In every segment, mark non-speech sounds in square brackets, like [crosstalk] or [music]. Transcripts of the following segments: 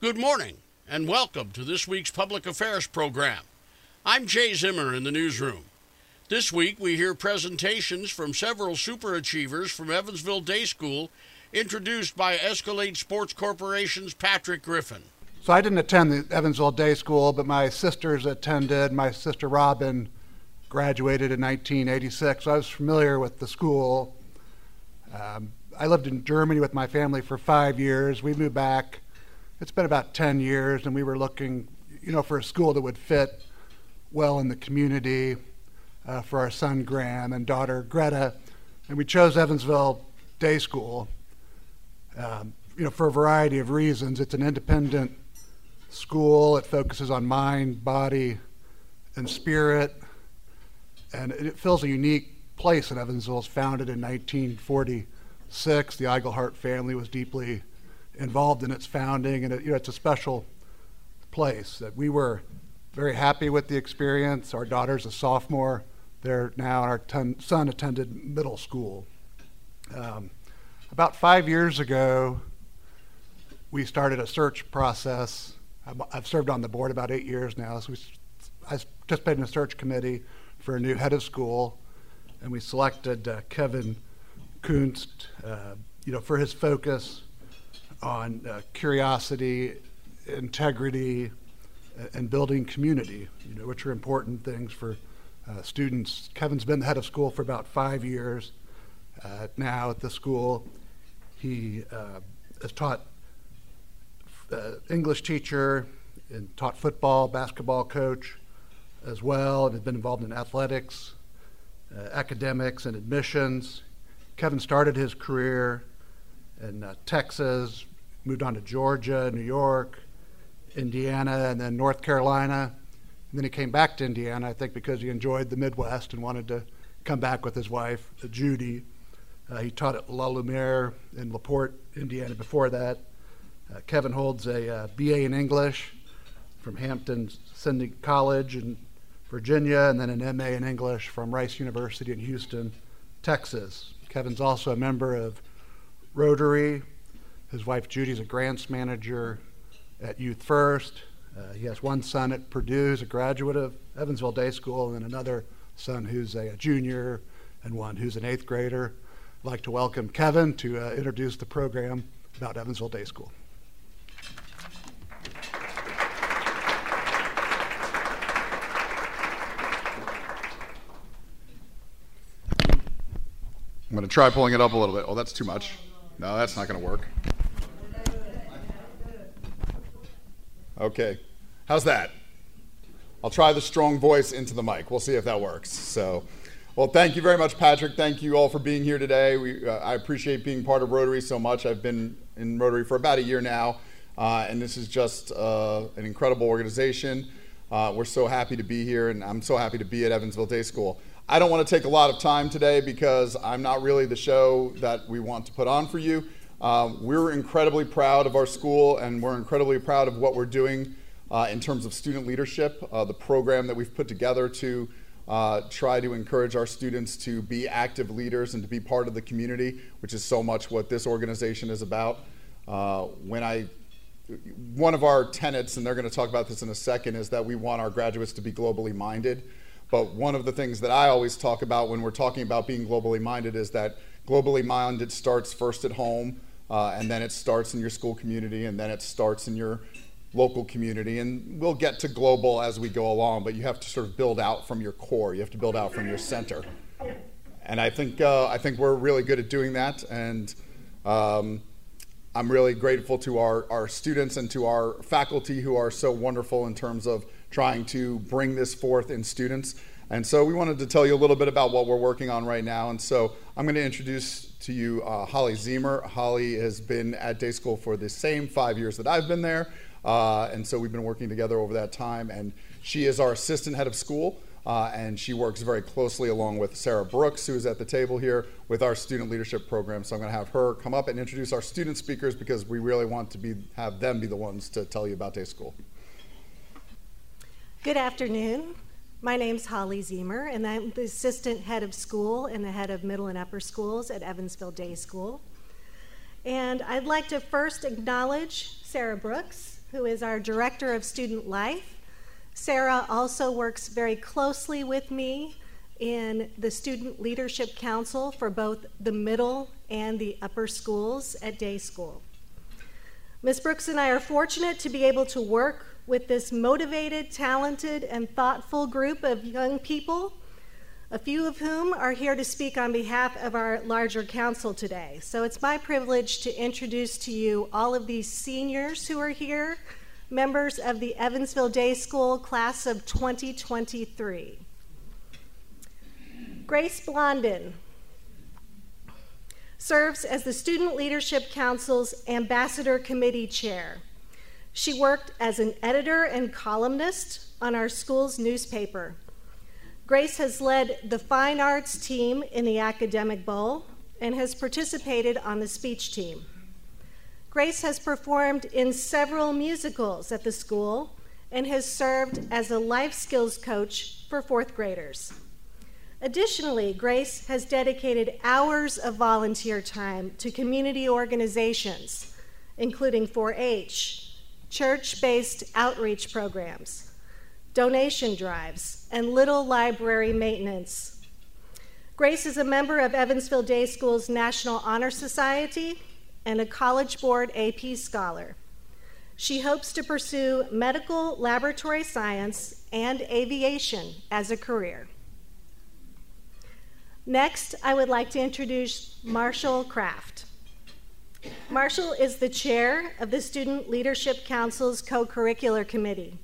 Good morning, and welcome to this week's Public Affairs program. I'm Jay Zimmer in the newsroom. This week, we hear presentations from several superachievers from Evansville Day School, introduced by Escalade Sports Corporation's Patrick Griffin. So I didn't attend the Evansville Day School, but my sisters attended. My sister Robin graduated in 1986, so I was familiar with the school. Um, I lived in Germany with my family for five years. We moved back it's been about 10 years, and we were looking, you know, for a school that would fit well in the community uh, for our son Graham and daughter Greta, and we chose Evansville Day School. Um, you know, for a variety of reasons. It's an independent school. It focuses on mind, body, and spirit, and it fills a unique place in Evansville. It's founded in 1946. The Eigelhart family was deeply involved in its founding, and it, you know, it's a special place that we were very happy with the experience. Our daughter's a sophomore there now, and our son attended middle school. Um, about five years ago, we started a search process. i have served on the board about eight years now, so we, I participated in a search committee for a new head of school, and we selected uh, Kevin Kunst, uh, you know, for his focus on uh, curiosity, integrity, and building community, you know, which are important things for uh, students. Kevin's been the head of school for about five years uh, now at the school. He uh, has taught uh, English teacher and taught football, basketball coach as well, and has been involved in athletics, uh, academics, and admissions. Kevin started his career in uh, Texas, moved on to Georgia, New York, Indiana, and then North Carolina. And then he came back to Indiana, I think, because he enjoyed the Midwest and wanted to come back with his wife, uh, Judy. Uh, he taught at La Lumiere in LaPorte, Indiana before that. Uh, Kevin holds a uh, BA in English from Hampton Sydney College in Virginia, and then an MA in English from Rice University in Houston, Texas. Kevin's also a member of Rotary. His wife Judy's a grants manager at Youth First. Uh, he has one son at Purdue, who's a graduate of Evansville Day School, and another son who's a, a junior and one who's an eighth grader. I'd like to welcome Kevin to uh, introduce the program about Evansville Day School. I'm going to try pulling it up a little bit. Oh, that's too much. No, that's not going to work. Okay. How's that? I'll try the strong voice into the mic. We'll see if that works. So, well, thank you very much, Patrick. Thank you all for being here today. We, uh, I appreciate being part of Rotary so much. I've been in Rotary for about a year now, uh, and this is just uh, an incredible organization. Uh, we're so happy to be here, and I'm so happy to be at Evansville Day School. I don't want to take a lot of time today because I'm not really the show that we want to put on for you. Um, we're incredibly proud of our school and we're incredibly proud of what we're doing uh, in terms of student leadership, uh, the program that we've put together to uh, try to encourage our students to be active leaders and to be part of the community, which is so much what this organization is about. Uh, when I one of our tenets, and they're going to talk about this in a second, is that we want our graduates to be globally minded. But one of the things that I always talk about when we're talking about being globally minded is that globally minded starts first at home, uh, and then it starts in your school community, and then it starts in your local community. And we'll get to global as we go along, but you have to sort of build out from your core. You have to build out from your center. And I think uh, I think we're really good at doing that. And um, I'm really grateful to our, our students and to our faculty who are so wonderful in terms of trying to bring this forth in students. And so we wanted to tell you a little bit about what we're working on right now. And so I'm going to introduce to you uh, Holly Ziemer. Holly has been at day school for the same five years that I've been there. Uh, and so we've been working together over that time. And she is our assistant head of school. Uh, and she works very closely along with Sarah Brooks, who is at the table here, with our student leadership program. So I'm going to have her come up and introduce our student speakers because we really want to be have them be the ones to tell you about day school. Good afternoon. My name's Holly Ziemer, and I'm the assistant head of school and the head of middle and upper schools at Evansville Day School. And I'd like to first acknowledge Sarah Brooks, who is our Director of Student Life. Sarah also works very closely with me in the Student Leadership Council for both the middle and the upper schools at day school. Ms. Brooks and I are fortunate to be able to work with this motivated, talented, and thoughtful group of young people, a few of whom are here to speak on behalf of our larger council today. So it's my privilege to introduce to you all of these seniors who are here, members of the Evansville Day School class of 2023. Grace Blondin serves as the Student Leadership Council's Ambassador Committee Chair. She worked as an editor and columnist on our school's newspaper. Grace has led the fine arts team in the Academic Bowl and has participated on the speech team. Grace has performed in several musicals at the school and has served as a life skills coach for fourth graders. Additionally, Grace has dedicated hours of volunteer time to community organizations, including 4 H, church based outreach programs, donation drives, and little library maintenance. Grace is a member of Evansville Day School's National Honor Society and a College Board AP Scholar. She hopes to pursue medical laboratory science and aviation as a career. Next, I would like to introduce Marshall Kraft. Marshall is the chair of the Student Leadership Council's co curricular committee.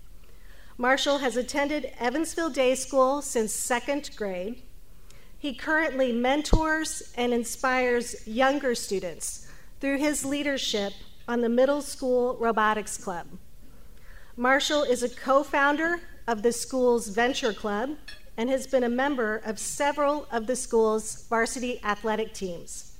Marshall has attended Evansville Day School since second grade. He currently mentors and inspires younger students through his leadership on the Middle School Robotics Club. Marshall is a co founder of the school's Venture Club and has been a member of several of the school's varsity athletic teams.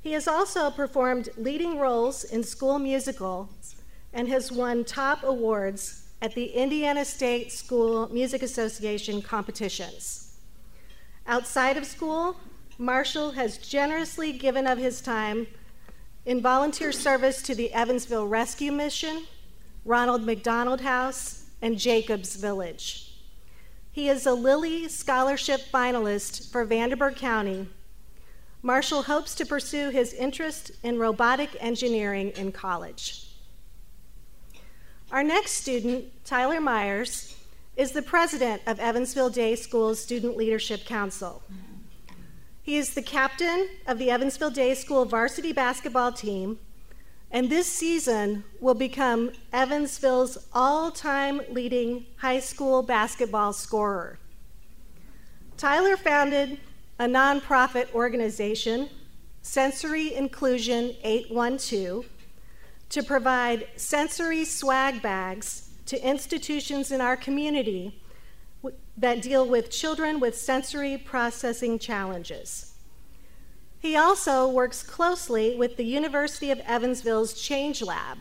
He has also performed leading roles in school musicals and has won top awards at the Indiana State School Music Association competitions. Outside of school, Marshall has generously given of his time in volunteer service to the Evansville Rescue Mission, Ronald McDonald House, and Jacobs Village. He is a Lilly Scholarship finalist for Vanderburgh County. Marshall hopes to pursue his interest in robotic engineering in college. Our next student, Tyler Myers, is the president of Evansville Day School's Student Leadership Council. He is the captain of the Evansville Day School varsity basketball team and this season will become Evansville's all time leading high school basketball scorer. Tyler founded a nonprofit organization, Sensory Inclusion 812, to provide sensory swag bags to institutions in our community that deal with children with sensory processing challenges. He also works closely with the University of Evansville's Change Lab,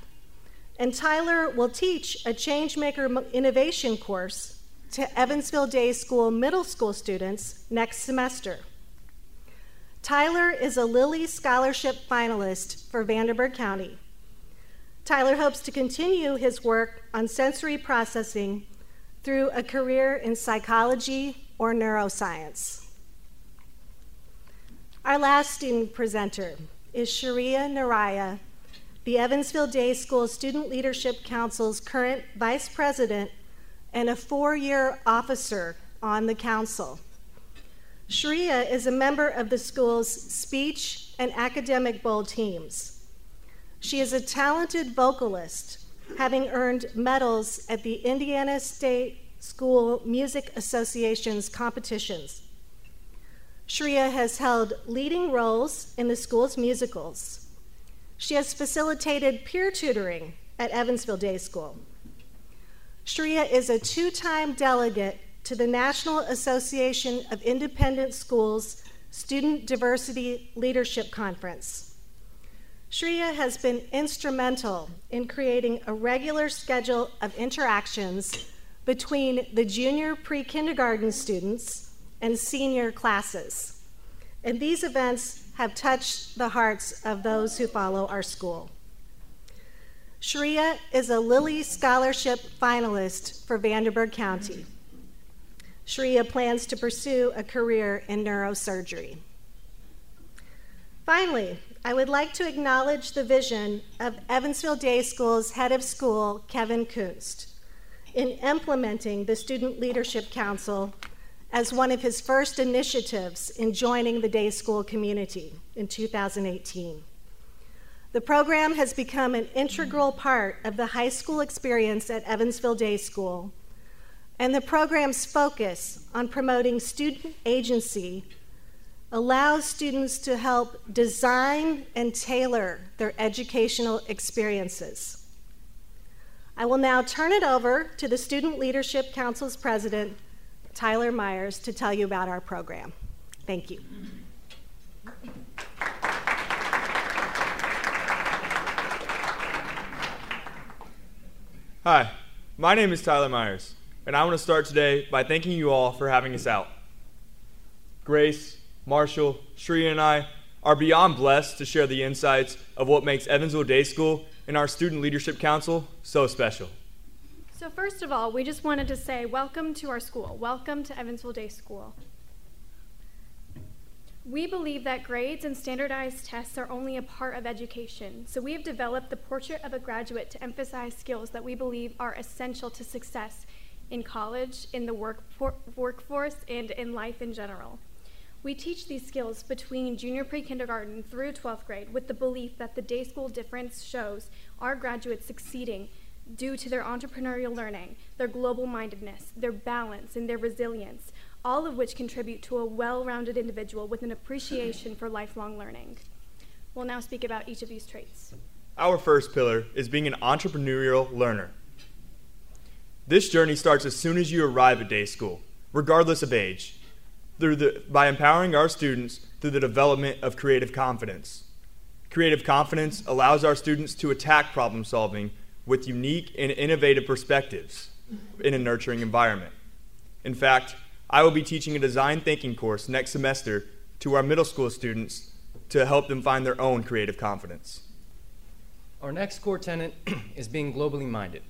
and Tyler will teach a Changemaker Innovation course to Evansville Day School middle school students next semester. Tyler is a Lilly Scholarship finalist for Vanderburgh County. Tyler hopes to continue his work on sensory processing through a career in psychology or neuroscience. Our last student presenter is Shreya Naraya, the Evansville Day School Student Leadership Council's current vice president and a four year officer on the council. Shreya is a member of the school's speech and academic bowl teams. She is a talented vocalist, having earned medals at the Indiana State School Music Association's competitions. Shreya has held leading roles in the school's musicals. She has facilitated peer tutoring at Evansville Day School. Shreya is a two time delegate to the National Association of Independent Schools Student Diversity Leadership Conference. Shreya has been instrumental in creating a regular schedule of interactions between the junior pre kindergarten students and senior classes. And these events have touched the hearts of those who follow our school. Shreya is a Lilly Scholarship finalist for Vanderburgh County. Shreya plans to pursue a career in neurosurgery. Finally, I would like to acknowledge the vision of Evansville Day School's head of school, Kevin Kunst, in implementing the Student Leadership Council as one of his first initiatives in joining the day school community in 2018. The program has become an integral part of the high school experience at Evansville Day School, and the program's focus on promoting student agency allows students to help design and tailor their educational experiences. I will now turn it over to the Student Leadership Council's president, Tyler Myers, to tell you about our program. Thank you. Hi, my name is Tyler Myers, and I want to start today by thanking you all for having us out. Grace, Marshall, Shreya, and I are beyond blessed to share the insights of what makes Evansville Day School and our Student Leadership Council so special. So, first of all, we just wanted to say welcome to our school. Welcome to Evansville Day School. We believe that grades and standardized tests are only a part of education, so we have developed the portrait of a graduate to emphasize skills that we believe are essential to success in college, in the work for- workforce, and in life in general. We teach these skills between junior pre kindergarten through 12th grade with the belief that the day school difference shows our graduates succeeding due to their entrepreneurial learning, their global mindedness, their balance, and their resilience, all of which contribute to a well rounded individual with an appreciation for lifelong learning. We'll now speak about each of these traits. Our first pillar is being an entrepreneurial learner. This journey starts as soon as you arrive at day school, regardless of age, through the, by empowering our students through the development of creative confidence. Creative confidence allows our students to attack problem solving with unique and innovative perspectives in a nurturing environment. In fact, I will be teaching a design thinking course next semester to our middle school students to help them find their own creative confidence. Our next core tenant [clears throat] is being globally minded.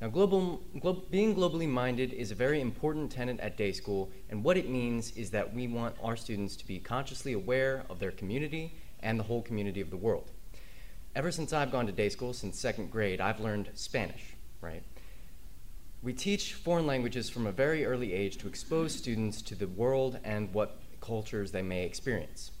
Now, global, glo- being globally minded is a very important tenet at day school, and what it means is that we want our students to be consciously aware of their community and the whole community of the world. Ever since I've gone to day school, since second grade, I've learned Spanish, right? We teach foreign languages from a very early age to expose students to the world and what cultures they may experience.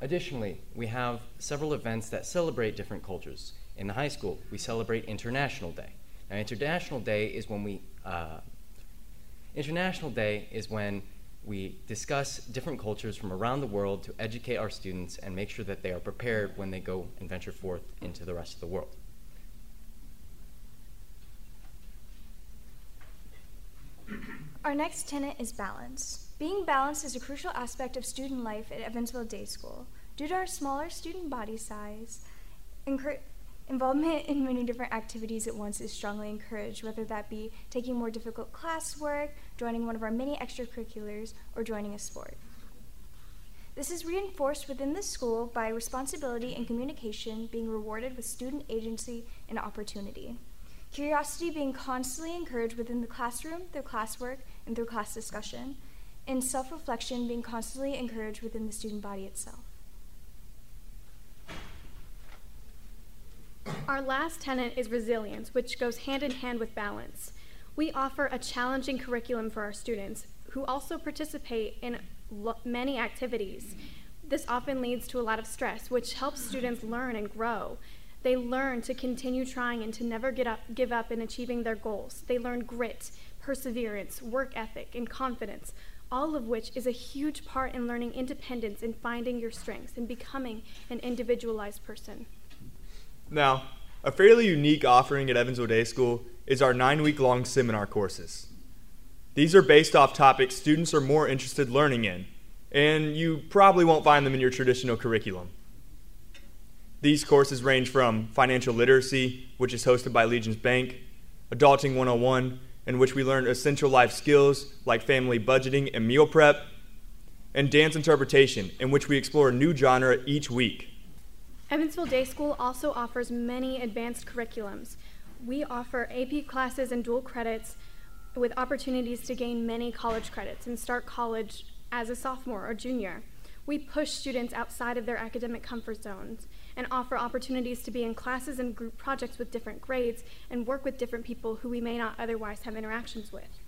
Additionally, we have several events that celebrate different cultures. In the high school, we celebrate International Day. Now, International Day is when we uh, International Day is when we discuss different cultures from around the world to educate our students and make sure that they are prepared when they go and venture forth into the rest of the world. Our next tenet is balance. Being balanced is a crucial aspect of student life at Evansville Day School. Due to our smaller student body size, involvement in many different activities at once is strongly encouraged, whether that be taking more difficult classwork, joining one of our many extracurriculars, or joining a sport. This is reinforced within the school by responsibility and communication being rewarded with student agency and opportunity. Curiosity being constantly encouraged within the classroom through classwork and through class discussion, and self reflection being constantly encouraged within the student body itself. Our last tenet is resilience, which goes hand in hand with balance. We offer a challenging curriculum for our students who also participate in many activities. This often leads to a lot of stress, which helps students learn and grow. They learn to continue trying and to never get up, give up in achieving their goals. They learn grit, perseverance, work ethic, and confidence, all of which is a huge part in learning independence and finding your strengths and becoming an individualized person. Now, a fairly unique offering at Evansville Day School is our nine week long seminar courses. These are based off topics students are more interested learning in, and you probably won't find them in your traditional curriculum. These courses range from financial literacy, which is hosted by Legends Bank, Adulting 101, in which we learn essential life skills like family budgeting and meal prep, and dance interpretation, in which we explore a new genre each week. Evansville Day School also offers many advanced curriculums. We offer AP classes and dual credits with opportunities to gain many college credits and start college as a sophomore or junior. We push students outside of their academic comfort zones and offer opportunities to be in classes and group projects with different grades and work with different people who we may not otherwise have interactions with.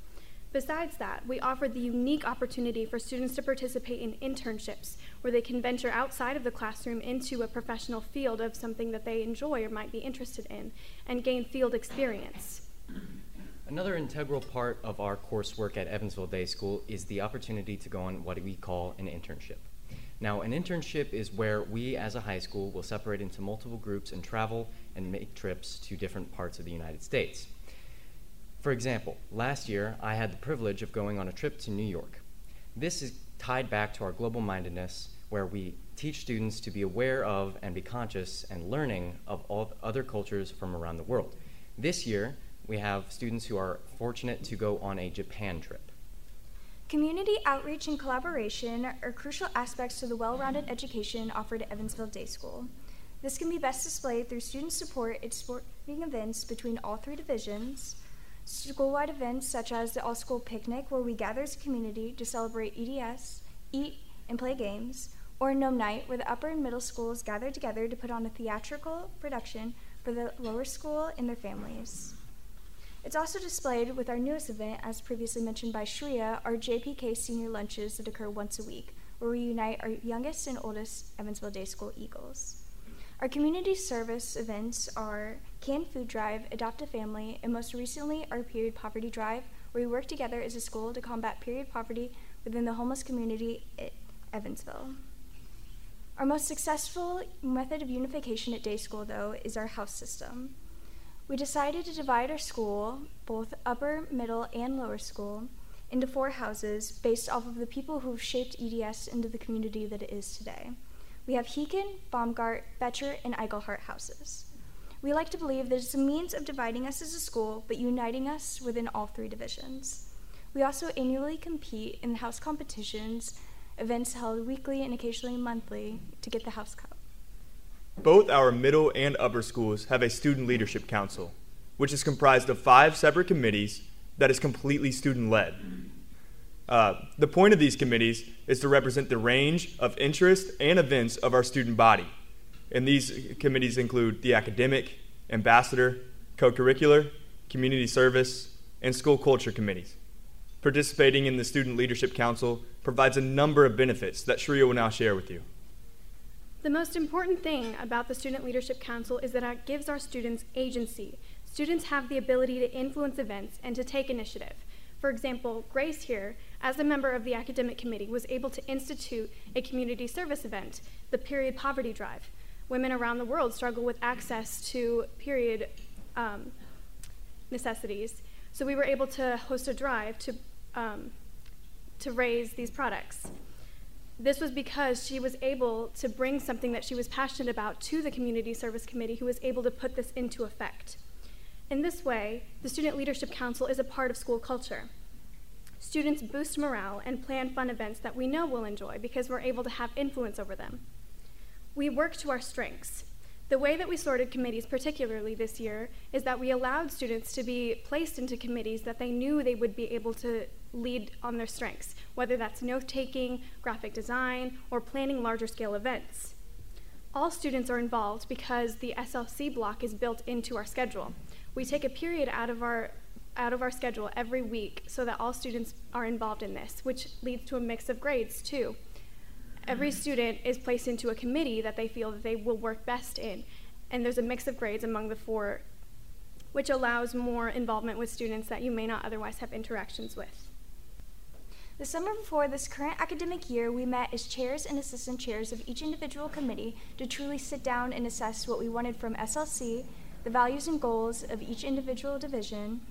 Besides that, we offer the unique opportunity for students to participate in internships where they can venture outside of the classroom into a professional field of something that they enjoy or might be interested in and gain field experience. Another integral part of our coursework at Evansville Day School is the opportunity to go on what we call an internship. Now, an internship is where we as a high school will separate into multiple groups and travel and make trips to different parts of the United States. For example, last year I had the privilege of going on a trip to New York. This is tied back to our global mindedness, where we teach students to be aware of and be conscious and learning of all other cultures from around the world. This year, we have students who are fortunate to go on a Japan trip. Community outreach and collaboration are crucial aspects to the well rounded education offered at Evansville Day School. This can be best displayed through student support at sporting events between all three divisions, School-wide events such as the all-school picnic where we gather as a community to celebrate EDS, eat, and play games, or Gnome Night where the upper and middle schools gather together to put on a theatrical production for the lower school and their families. It's also displayed with our newest event, as previously mentioned by Shreya, our JPK senior lunches that occur once a week, where we unite our youngest and oldest Evansville Day School Eagles. Our community service events are Canned Food Drive, Adopt a Family, and most recently our Period Poverty Drive, where we work together as a school to combat period poverty within the homeless community at Evansville. Our most successful method of unification at day school, though, is our house system. We decided to divide our school, both upper, middle, and lower school, into four houses based off of the people who've shaped EDS into the community that it is today. We have Hekin, Baumgart, Betcher, and Eichelhart houses. We like to believe that it's a means of dividing us as a school, but uniting us within all three divisions. We also annually compete in house competitions, events held weekly and occasionally monthly, to get the House Cup. Both our middle and upper schools have a student leadership council, which is comprised of five separate committees that is completely student led. Uh, the point of these committees is to represent the range of interest and events of our student body. And these committees include the academic, ambassador, co curricular, community service, and school culture committees. Participating in the Student Leadership Council provides a number of benefits that Shreya will now share with you. The most important thing about the Student Leadership Council is that it gives our students agency. Students have the ability to influence events and to take initiative. For example, Grace here, as a member of the academic committee, was able to institute a community service event, the Period Poverty Drive. Women around the world struggle with access to period um, necessities. So we were able to host a drive to, um, to raise these products. This was because she was able to bring something that she was passionate about to the Community Service Committee, who was able to put this into effect. In this way, the Student Leadership Council is a part of school culture. Students boost morale and plan fun events that we know we'll enjoy because we're able to have influence over them. We work to our strengths. The way that we sorted committees, particularly this year, is that we allowed students to be placed into committees that they knew they would be able to lead on their strengths, whether that's note taking, graphic design, or planning larger scale events. All students are involved because the SLC block is built into our schedule. We take a period out of our out of our schedule every week so that all students are involved in this, which leads to a mix of grades too. Every student is placed into a committee that they feel that they will work best in, and there's a mix of grades among the four, which allows more involvement with students that you may not otherwise have interactions with. The summer before this current academic year, we met as chairs and assistant chairs of each individual committee to truly sit down and assess what we wanted from SLC the values and goals of each individual division,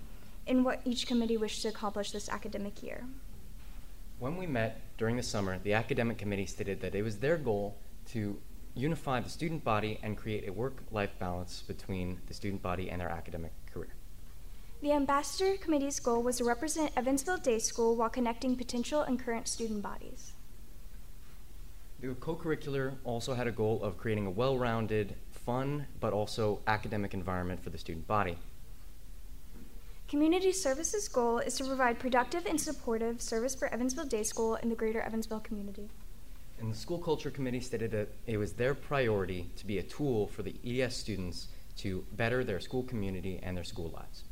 and what each committee wished to accomplish this academic year. When we met during the summer, the academic committee stated that it was their goal to unify the student body and create a work life balance between the student body and their academic career. The Ambassador Committee's goal was to represent Evansville Day School while connecting potential and current student bodies. The co-curricular also had a goal of creating a well-rounded, fun, but also academic environment for the student body. Community Services' goal is to provide productive and supportive service for Evansville Day School and the greater Evansville community. And the school culture committee stated that it was their priority to be a tool for the ES students to better their school community and their school lives.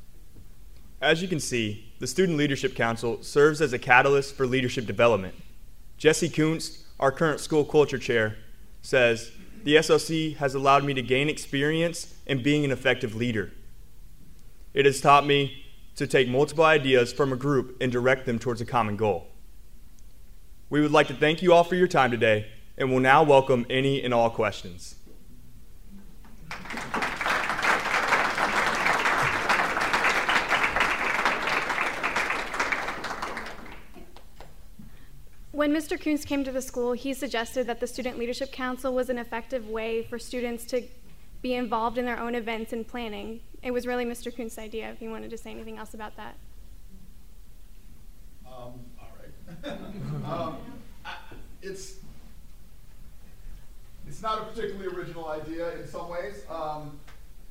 As you can see, the Student Leadership Council serves as a catalyst for leadership development. Jesse Kuntz, our current school culture chair, says, The SLC has allowed me to gain experience in being an effective leader. It has taught me to take multiple ideas from a group and direct them towards a common goal. We would like to thank you all for your time today and will now welcome any and all questions. When Mr. Kunst came to the school, he suggested that the Student Leadership Council was an effective way for students to be involved in their own events and planning it was really Mr. Kunst's idea. If you wanted to say anything else about that. Um, all right. [laughs] um, I, it's it's not a particularly original idea in some ways. Um,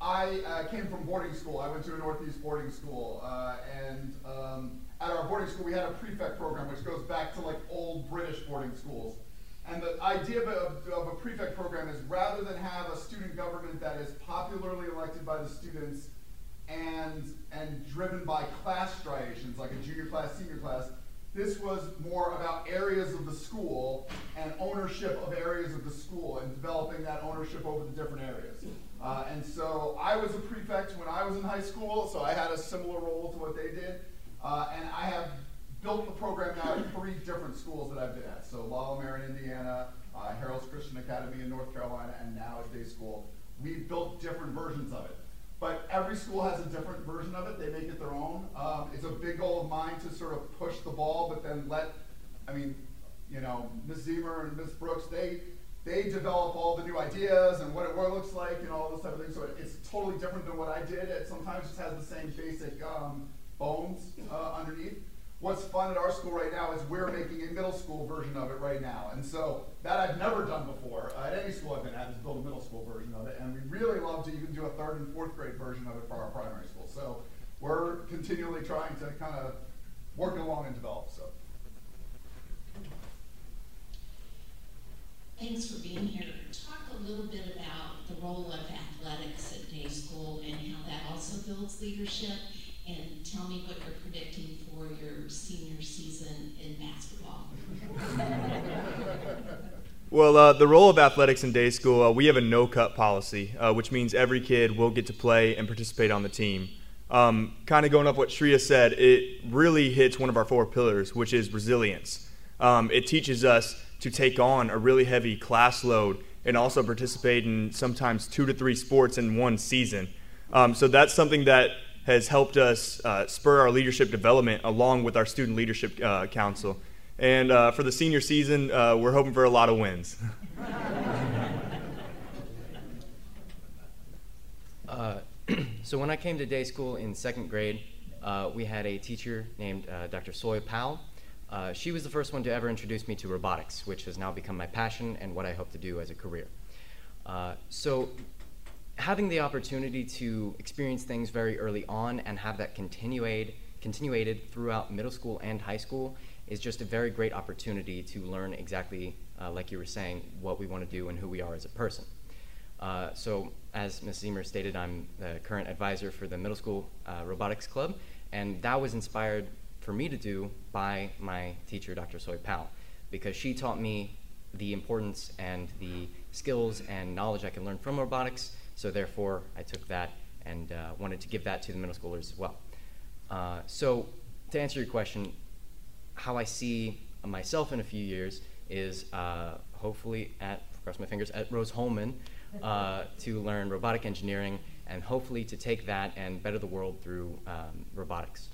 I uh, came from boarding school. I went to a Northeast boarding school, uh, and um, at our boarding school we had a prefect program, which goes back to like old British boarding schools. And the idea of, of, a prefect program is rather than have a student government that is popularly elected by the students and, and driven by class striations, like a junior class, senior class, this was more about areas of the school and ownership of areas of the school and developing that ownership over the different areas. Uh, and so I was a prefect when I was in high school, so I had a similar role to what they did. Uh, and I have built the program now at three different schools that I've been at. So La Lumiere in Indiana, uh, Harrells Christian Academy in North Carolina, and now at Day School. We've built different versions of it. But every school has a different version of it. They make it their own. Um, it's a big goal of mine to sort of push the ball, but then let, I mean, you know, Ms. Ziemer and Ms. Brooks, they they develop all the new ideas and what it, what it looks like and all this type of thing. So it, it's totally different than what I did. It sometimes just has the same basic um, bones uh, underneath what's fun at our school right now is we're making a middle school version of it right now. And so that I've never done before uh, at any school I've been at is build a middle school version of it. And we really love to even do a third and fourth grade version of it for our primary school. So we're continually trying to kind of work along and develop. So. Thanks for being here. Talk a little bit about the role of athletics at day school and how that also builds leadership and tell me what you're predicting for your senior season in basketball. [laughs] well, uh, the role of athletics in day school, uh, we have a no cut policy, uh, which means every kid will get to play and participate on the team. Um, kind of going up what Shreya said, it really hits one of our four pillars, which is resilience. Um, it teaches us to take on a really heavy class load and also participate in sometimes two to three sports in one season. Um, so that's something that has helped us uh, spur our leadership development along with our Student Leadership uh, Council. And uh, for the senior season, uh, we're hoping for a lot of wins. [laughs] Uh, [clears throat] so when I came to day school in second grade, uh, we had a teacher named Dr. Soy Powell. she was the first one to ever introduce me to robotics, which has now become my passion and what I hope to do as a career. so having the opportunity to experience things very early on and have that continued, continuated throughout middle school and high school is just a very great opportunity to learn exactly, uh, like you were saying, what we want to do and who we are as a person. Uh, so, as Ms. Ziemer stated, I'm the current advisor for the middle school uh, robotics club, and that was inspired for me to do by my teacher, Dr. Soy Powell, because she taught me the importance and the skills and knowledge I can learn from robotics so therefore, I took that and uh, wanted to give that to the middle schoolers as well. Uh, so to answer your question, how I see myself in a few years is uh, hopefully at, cross my fingers, at Rose-Hulman uh, to learn robotic engineering and hopefully to take that and better the world through um, robotics.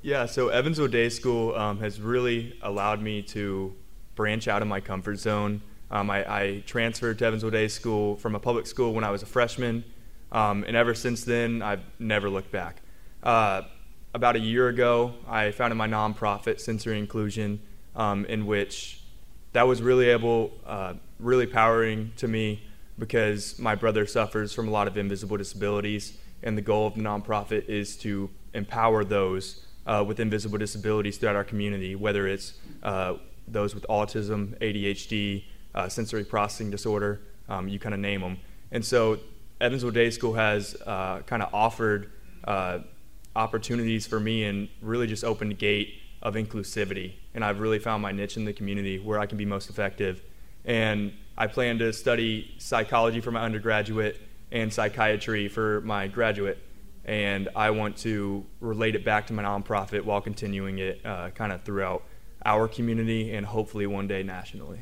Yeah, so Evansville Day School um, has really allowed me to branch out of my comfort zone um, I, I, transferred to Evansville Day School from a public school when I was a freshman, um, and ever since then, I've never looked back. Uh, about a year ago, I founded my nonprofit, Sensory Inclusion, um, in which that was really able, uh, really powering to me because my brother suffers from a lot of invisible disabilities, and the goal of the nonprofit is to empower those uh, with invisible disabilities throughout our community, whether it's uh, those with autism, ADHD, uh, sensory processing disorder, um, you kind of name them. And so Evansville Day School has uh, kind of offered uh, opportunities for me and really just opened a gate of inclusivity. And I've really found my niche in the community where I can be most effective. And I plan to study psychology for my undergraduate and psychiatry for my graduate. And I want to relate it back to my nonprofit while continuing it uh, kind of throughout our community and hopefully one day nationally.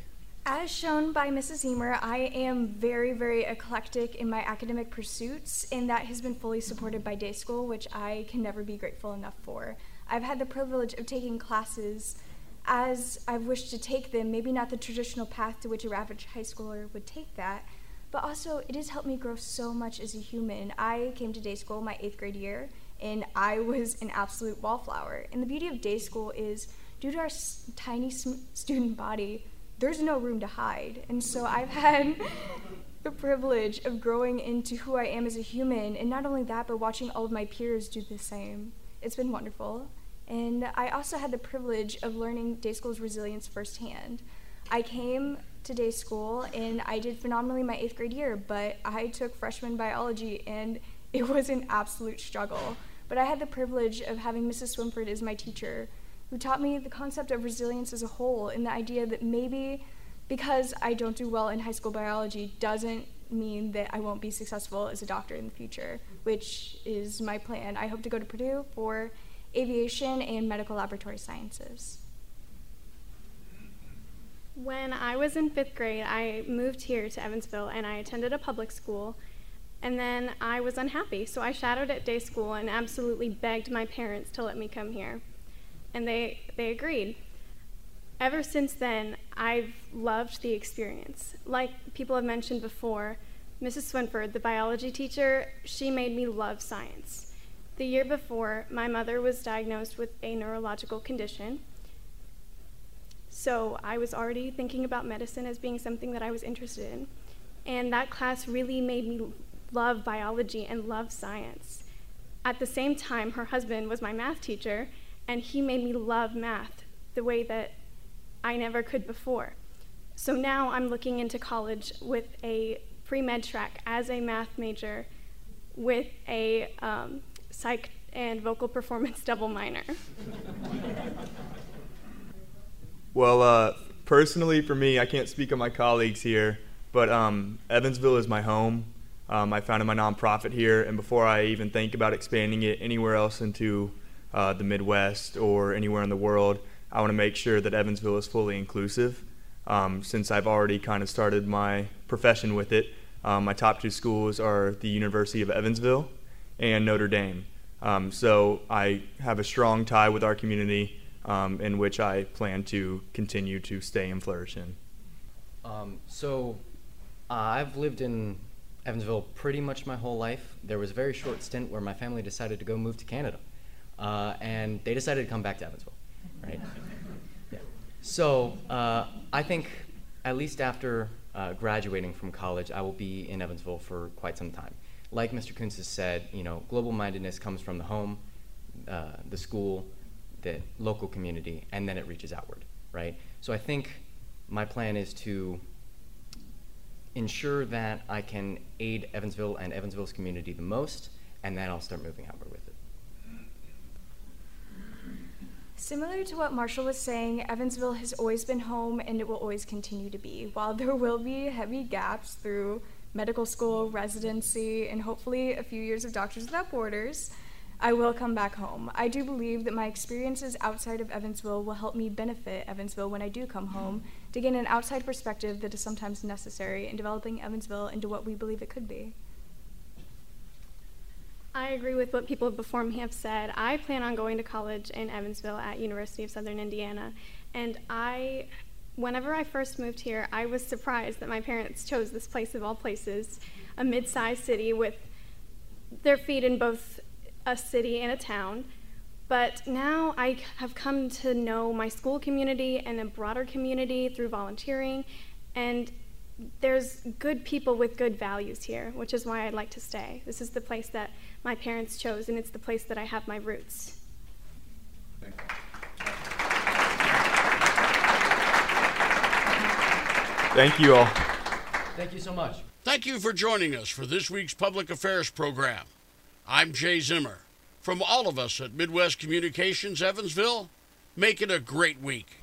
As shown by Mrs. Ziemer, I am very, very eclectic in my academic pursuits, and that has been fully supported by day school, which I can never be grateful enough for. I've had the privilege of taking classes as I've wished to take them, maybe not the traditional path to which a average high schooler would take that, but also it has helped me grow so much as a human. I came to day school my eighth grade year, and I was an absolute wallflower. And the beauty of day school is, due to our tiny student body, there's no room to hide. And so I've had [laughs] the privilege of growing into who I am as a human, and not only that, but watching all of my peers do the same. It's been wonderful. And I also had the privilege of learning day school's resilience firsthand. I came to day school and I did phenomenally my eighth grade year, but I took freshman biology and it [laughs] was an absolute struggle. But I had the privilege of having Mrs. Swinford as my teacher, who taught me the concept of resilience as a whole and the idea that maybe because I don't do well in high school biology doesn't mean that I won't be successful as a doctor in the future, which is my plan. I hope to go to Purdue for aviation and medical laboratory sciences. When I was in fifth grade, I moved here to Evansville and I attended a public school. And then I was unhappy, so I shadowed at day school and absolutely begged my parents to let me come here and they, they agreed. Ever since then, I've loved the experience. Like people have mentioned before, Mrs. Swinford, the biology teacher, she made me love science. The year before, my mother was diagnosed with a neurological condition. So I was already thinking about medicine as being something that I was interested in. And that class really made me love biology and love science. At the same time, her husband was my math teacher, and he made me love math the way that I never could before. So now I'm looking into college with a pre med track as a math major with a um, psych and vocal performance [laughs] double minor. well, uh, personally, for me, I can't speak on my colleagues here, but um, Evansville is my home. Um, I founded my nonprofit here, and before I even think about expanding it anywhere else into uh, the Midwest or anywhere in the world, I want to make sure that Evansville is fully inclusive. Um, since I've already kind of started my profession with it, um, my top two schools are the University of Evansville and Notre Dame. Um, so I have a strong tie with our community um, in which I plan to continue to stay and flourish in. Um, so uh, I've lived in Evansville pretty much my whole life. There was a very short stint where my family decided to go move to Canada uh, and they decided to come back to Evansville, right? [laughs] Yeah. So uh, I think at least after uh, graduating from college, I will be in Evansville for quite some time. Like Mr. Kunst has said, you know, global mindedness comes from the home, uh, the school, the local community, and then it reaches outward, right? So I think my plan is to ensure that I can aid Evansville and Evansville's community the most, and then I'll start moving outward with it. Similar to what Marshall was saying, Evansville has always been home and it will always continue to be. While there will be heavy gaps through medical school, residency, and hopefully a few years of Doctors Without Borders, I will come back home. I do believe that my experiences outside of Evansville will help me benefit Evansville when I do come home to gain an outside perspective that is sometimes necessary in developing Evansville into what we believe it could be. I agree with what people before me have said. I plan on going to college in Evansville at University of Southern Indiana, and I whenever I first moved here, I was surprised that my parents chose this place of all places, a mid-sized city with their feet in both a city and a town, But now I have come to know my school community and a broader community through volunteering, and there's good people with good values here, which is why I'd like to stay. This is the place that my parents chose, and it's the place that I have my roots. Thank you all. Thank you so much. Thank you for joining us for this week's Public Affairs program. I'm Jay Zimmer. From all of us at Midwest Communications Evansville, make it a great week.